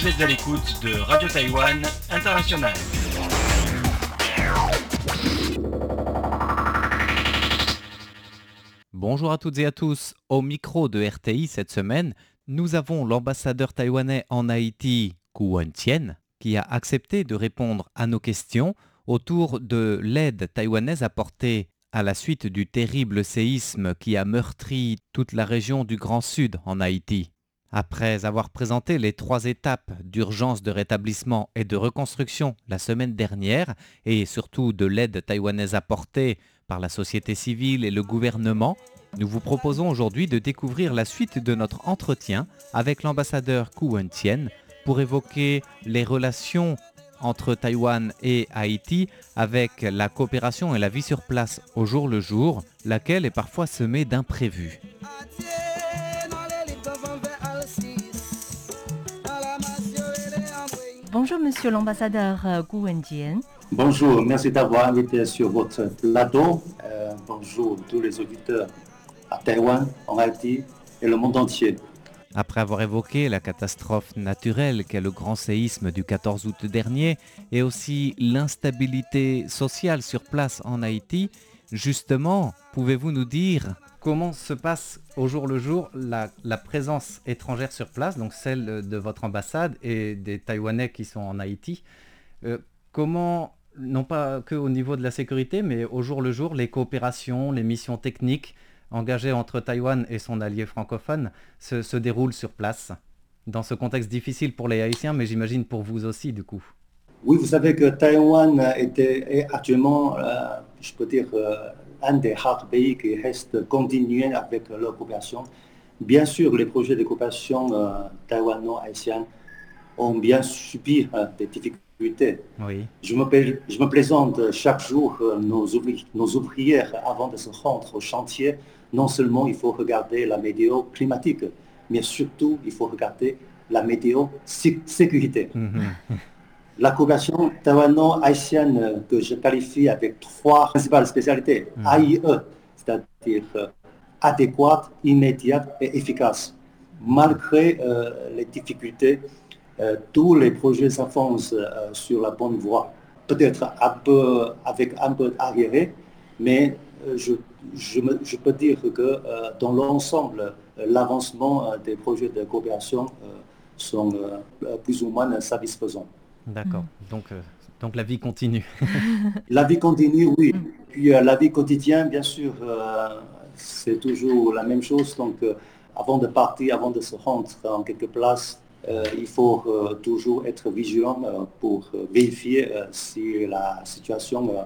Vous êtes à l'écoute de Radio Taïwan International. Bonjour à toutes et à tous. Au micro de RTI cette semaine, nous avons l'ambassadeur taïwanais en Haïti, Ku Wen-Tien, qui a accepté de répondre à nos questions autour de l'aide taïwanaise apportée à la suite du terrible séisme qui a meurtri toute la région du Grand Sud en Haïti. Après avoir présenté les trois étapes d'urgence de rétablissement et de reconstruction la semaine dernière, et surtout de l'aide taïwanaise apportée par la société civile et le gouvernement, nous vous proposons aujourd'hui de découvrir la suite de notre entretien avec l'ambassadeur Ku Wen-Tien pour évoquer les relations entre Taïwan et Haïti avec la coopération et la vie sur place au jour le jour, laquelle est parfois semée d'imprévus. Bonjour Monsieur l'ambassadeur euh, Gu Wenjian. Bonjour, merci d'avoir invité sur votre plateau. Euh, bonjour tous les auditeurs à Taïwan, en Haïti et le monde entier. Après avoir évoqué la catastrophe naturelle qu'est le grand séisme du 14 août dernier et aussi l'instabilité sociale sur place en Haïti, justement, pouvez-vous nous dire comment se passe au jour le jour la, présence étrangère sur place, donc celle de votre ambassade et des Taïwanais qui sont en Haïti Euh, Comment, non pas que au niveau de la sécurité, mais au jour le jour, les coopérations, les missions techniques engagées entre Taïwan et son allié francophone se déroulent sur place? Dans ce contexte difficile pour les Haïtiens, mais j'imagine pour vous aussi du coup. Oui, vous savez que Taïwan était, est actuellement, euh, je peux dire, euh, un des rares pays qui reste continué avec leur coopération. Bien sûr, les projets de coopération euh, taïwano-haïtienne ont bien subi des difficultés. Oui, Je me, je me plaisante chaque jour nos, ouvri- nos ouvrières avant de se rendre au chantier. Non seulement il faut regarder la météo climatique, mais surtout il faut regarder la météo sé- sécurité. Mhm. La coopération taïwano-haïtienne que je qualifie avec trois principales spécialités. Mhm. AIE, c'est-à-dire euh, adéquate, immédiate et efficace. Malgré euh, les difficultés, euh, tous les projets s'avancent euh, sur la bonne voie. Peut-être un peu, avec un peu d'arriéré, mais je, je, me- je peux dire que dans l'ensemble, l'avancement des projets de coopération sont plus ou moins satisfaisants. D'accord. Donc, euh, donc la vie continue. La vie continue, oui. Puis euh, la vie quotidienne, bien sûr, euh, c'est toujours la même chose. Donc, euh, avant de partir, avant de se rendre en quelque place, euh, il faut euh, toujours être vigilant euh, pour euh, vérifier euh, si la situation euh,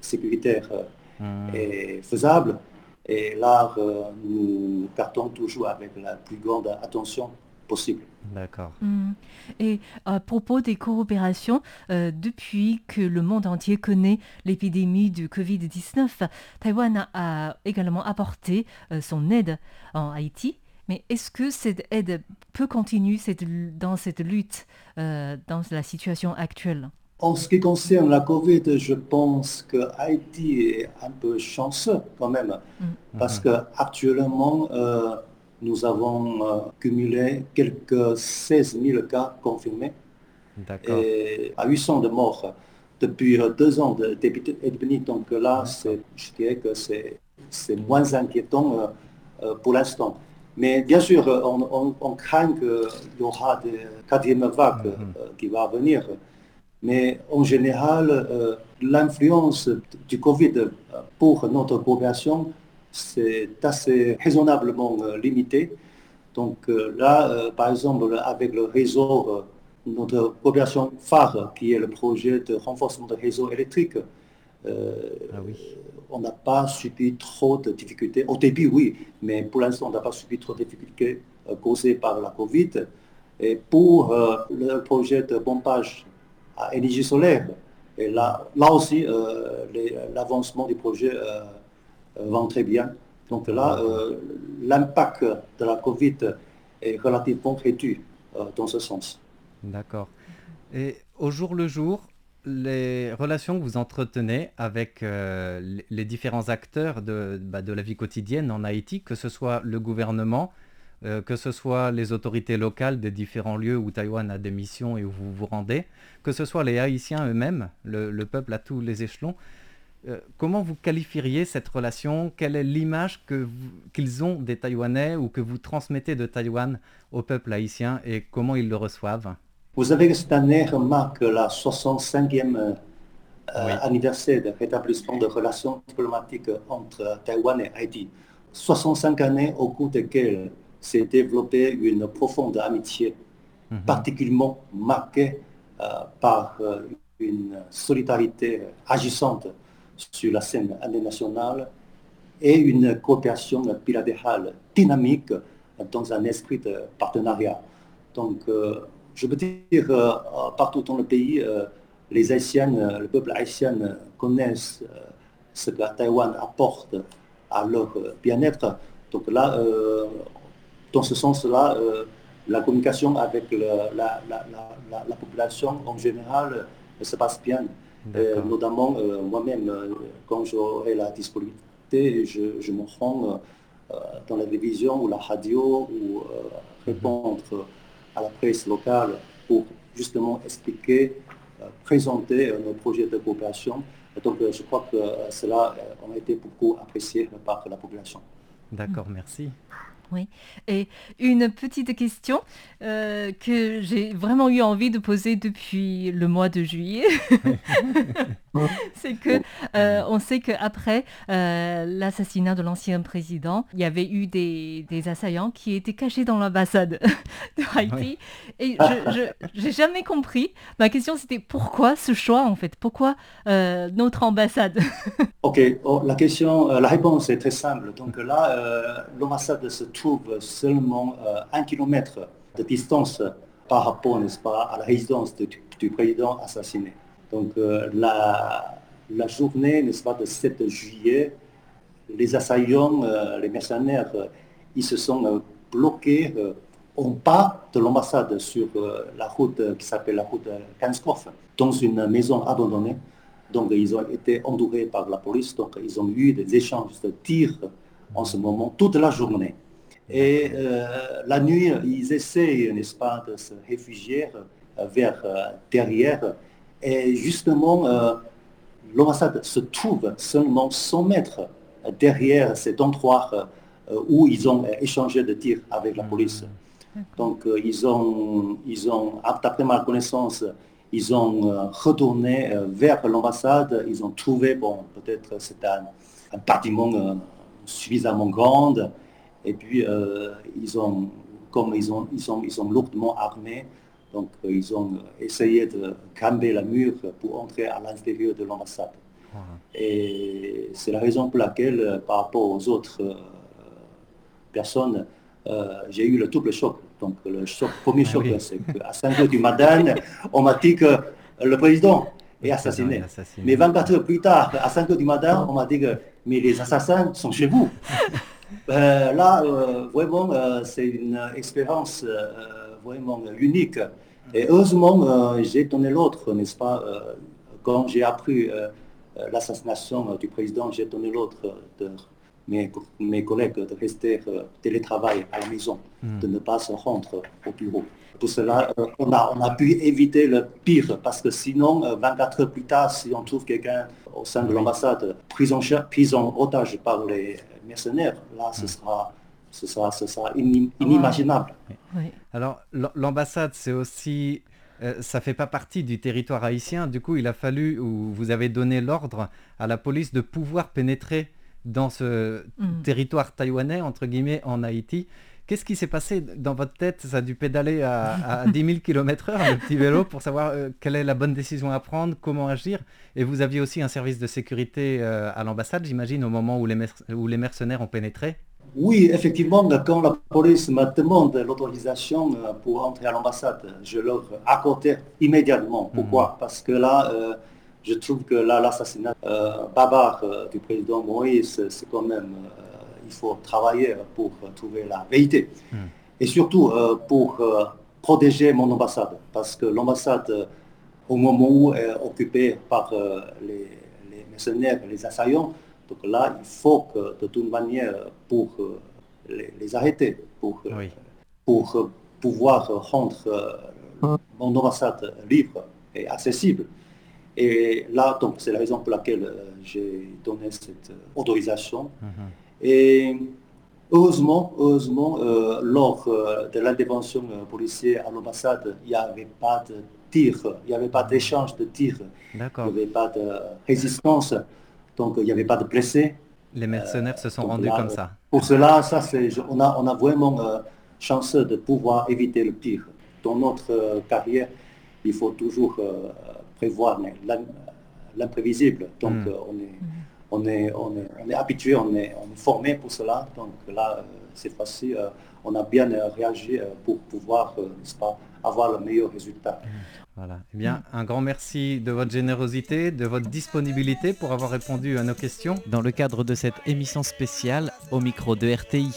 sécuritaire euh, Mhm. est faisable. Et là, euh, nous partons toujours avec la plus grande attention possible. D'accord. Hmm. Et à propos des coopérations, euh, depuis que le monde entier connaît l'épidémie du Covid-19, Taïwan a, a également apporté euh, son aide en Haïti. Mais est-ce que cette aide peut continuer cette dans cette lutte, euh, dans la situation actuelle? En ce qui concerne la Covid, je pense que Haïti est un peu chanceux quand même, parce que actuellement euh, nous avons euh, cumulé quelques 16 000 cas confirmés et à 800 de morts depuis euh, deux ans de- d'épidémie. Donc là, c'est- je dirais que c'est moins inquiétant euh, euh, pour l'instant. Mais bien sûr, euh, on, on- on craint qu'il y aura des quatrième vague Mhm. euh, qui va venir. Mais en général, euh, l'influence du Covid euh, pour notre population, c'est assez raisonnablement euh, limité. Donc euh, là, euh, par exemple, avec le réseau, notre population phare, qui est le projet de renforcement du réseau électrique, euh, Ah oui. on n'a pas subi trop de difficultés. Au début, oui, mais pour l'instant, on n'a pas subi trop de difficultés euh, causées par la Covid. Et pour euh, le projet de pompage à énergie solaire, et là, là aussi, l'avancement du projet euh, va très bien. Donc là, euh, l'impact de la Covid est relativement réduit euh, dans ce sens. D'accord. Et au jour le jour, les relations que vous entretenez avec euh, les- les différents acteurs de, bah, de la vie quotidienne en Haïti, que ce soit le gouvernement euh, que ce soit les autorités locales des différents lieux où Taïwan a des missions et où vous vous rendez, que ce soit les Haïtiens eux-mêmes, le, le peuple à tous les échelons. Euh, comment vous qualifieriez cette relation? Quelle est l'image qu'ils ont des Taïwanais ou que vous transmettez de Taïwan au peuple haïtien et comment ils le reçoivent? Vous savez que cette année marque la 65e euh, Oui. anniversaire de rétablissement de relations diplomatiques entre Taïwan et Haïti. 65 années au cours desquelles s'est développée une profonde amitié, Mhm. particulièrement marquée euh, par une solidarité agissante sur la scène internationale et une coopération bilatérale dynamique dans un esprit de partenariat. Donc, euh, je peux dire, euh, partout dans le pays, euh, les Haïtiens, euh, le peuple haïtien connaissent ce que Taïwan apporte à leur bien-être. Donc là, dans ce sens-là, la communication avec la, la- la- la- la population en général se passe bien. Euh, notamment euh, moi-même, euh, quand j'aurai la disponibilité, je, je me rends euh, dans la télévision ou la radio ou répondre à la presse locale pour justement expliquer, présenter nos projets de coopération. Et donc je crois que cela a été beaucoup apprécié par la population. D'accord, merci. Et une petite question euh, que j'ai vraiment eu envie de poser depuis le mois de juillet. C'est que euh, on sait qu'après euh, l'assassinat de l'ancien président, il y avait eu des, des assaillants qui étaient cachés dans l'ambassade de Haïti. Et je n'ai jamais compris. Ma question c'était pourquoi ce choix en fait? Pourquoi euh, notre ambassade? Ok, oh, la question, euh, la réponse est très simple. Donc là, euh, l'ambassade se trouve seulement euh, un kilomètre de distance par rapport, n'est-ce pas, à la résidence de- du, président assassiné. Donc euh, la, la journée, n'est-ce pas, de 7 juillet, les assaillants, euh, les mercenaires, ils se sont bloqués en bas de l'ambassade sur la route qui s'appelle la route Kanskov, dans une maison abandonnée. Donc ils ont été entourés par la police, donc ils ont eu des échanges de tirs en ce moment toute la journée. Et euh, la nuit, ils essaient, n'est-ce pas, de se réfugier euh, vers euh, derrière. Et justement, l'ambassade se trouve seulement 100 mètres derrière cet endroit où ils ont échangé de tirs avec la police. Donc ils ont, ils ont, d'après ma connaissance, ils ont retourné vers l'ambassade, ils ont trouvé, bon, peut-être c'est un, un bâtiment suffisamment grand, et puis euh, ils ont, comme ils ont, ils sont, ils sont lourdement armés, donc euh, ils ont essayé de camber la mur pour entrer à l'intérieur de l'ambassade. Et c'est la raison pour laquelle, euh, par rapport aux autres personnes, euh, j'ai eu le double choc. Donc le choc, premier Ah choc, oui. c'est qu'à 5 heures du matin, on m'a dit que le président est assassiné. Assassiné. Mais 24 heures plus tard, à 5 heures du matin, on m'a dit que mais les assassins sont chez vous. Euh, là, euh, vraiment, euh, c'est une expérience vraiment unique. Et heureusement, euh, j'ai donné l'autre, n'est-ce pas Quand j'ai appris l'assassination du président, j'ai donné l'autre de mes, mes collègues de rester télétravail à la maison, Hmm. de ne pas se rendre au bureau. Pour cela, on, a, on a pu éviter le pire, parce que sinon, euh, 24 heures plus tard, si on trouve quelqu'un au sein de l'ambassade pris en, pris en otage par les mercenaires, là, ce Hmm. sera, ce sera, ce sera inim- inimaginable. Oui. Alors, l'ambassade, c'est aussi... euh, ça fait pas partie du territoire haïtien. Du coup, il a fallu, ou vous avez donné l'ordre à la police de pouvoir pénétrer dans ce Mm. territoire taïwanais, entre guillemets, en Haïti. Qu'est-ce qui s'est passé dans votre tête? Ça a dû pédaler à, à 10 000 km heure, le petit vélo, pour savoir euh, quelle est la bonne décision à prendre, comment agir? Et vous aviez aussi un service de sécurité euh, à l'ambassade, j'imagine, au moment où les, merc- où les mercenaires ont pénétré? Oui, effectivement, quand la police me demande l'autorisation euh, pour entrer à l'ambassade, je leur accorde immédiatement. Pourquoi Parce que là, euh, je trouve que là, l'assassinat barbare du président Moïse, c'est quand même, il faut travailler pour euh, trouver la vérité. Mm. Et surtout euh, pour euh, protéger mon ambassade. Parce que l'ambassade, au moment où elle est occupée par les, les mercenaires, les assaillants, donc là, il faut que de toute manière, pour les, les arrêter pour, Oui. pour pouvoir rendre mon ambassade libre et accessible. Et là, donc, c'est la raison pour laquelle j'ai donné cette autorisation. Mhm. Et heureusement, heureusement euh, lors euh, de l'intervention euh, policière à l'ambassade, il n'y avait pas de tir, il n'y avait pas d'échange de tirs, il n'y D'accord. avait pas de résistance, donc il n'y avait pas de blessés. Les mercenaires se sont donc rendus là, comme ça. Pour cela, ça, c'est, je- on, a, on a vraiment euh, chance de pouvoir éviter le pire. Dans notre euh, carrière, il faut toujours euh, prévoir l'imprévisible. Donc, Mm. euh, on, est, on, est, on, est, on est habitué, on est, on est formé pour cela. Donc là, euh, cette fois-ci, euh, on a bien euh, réagi euh, pour pouvoir, euh, n'est-ce pas, avoir le meilleur résultat. Voilà. Eh bien, un grand merci de votre générosité, de votre disponibilité pour avoir répondu à nos questions dans le cadre de cette émission spéciale au micro de RTI.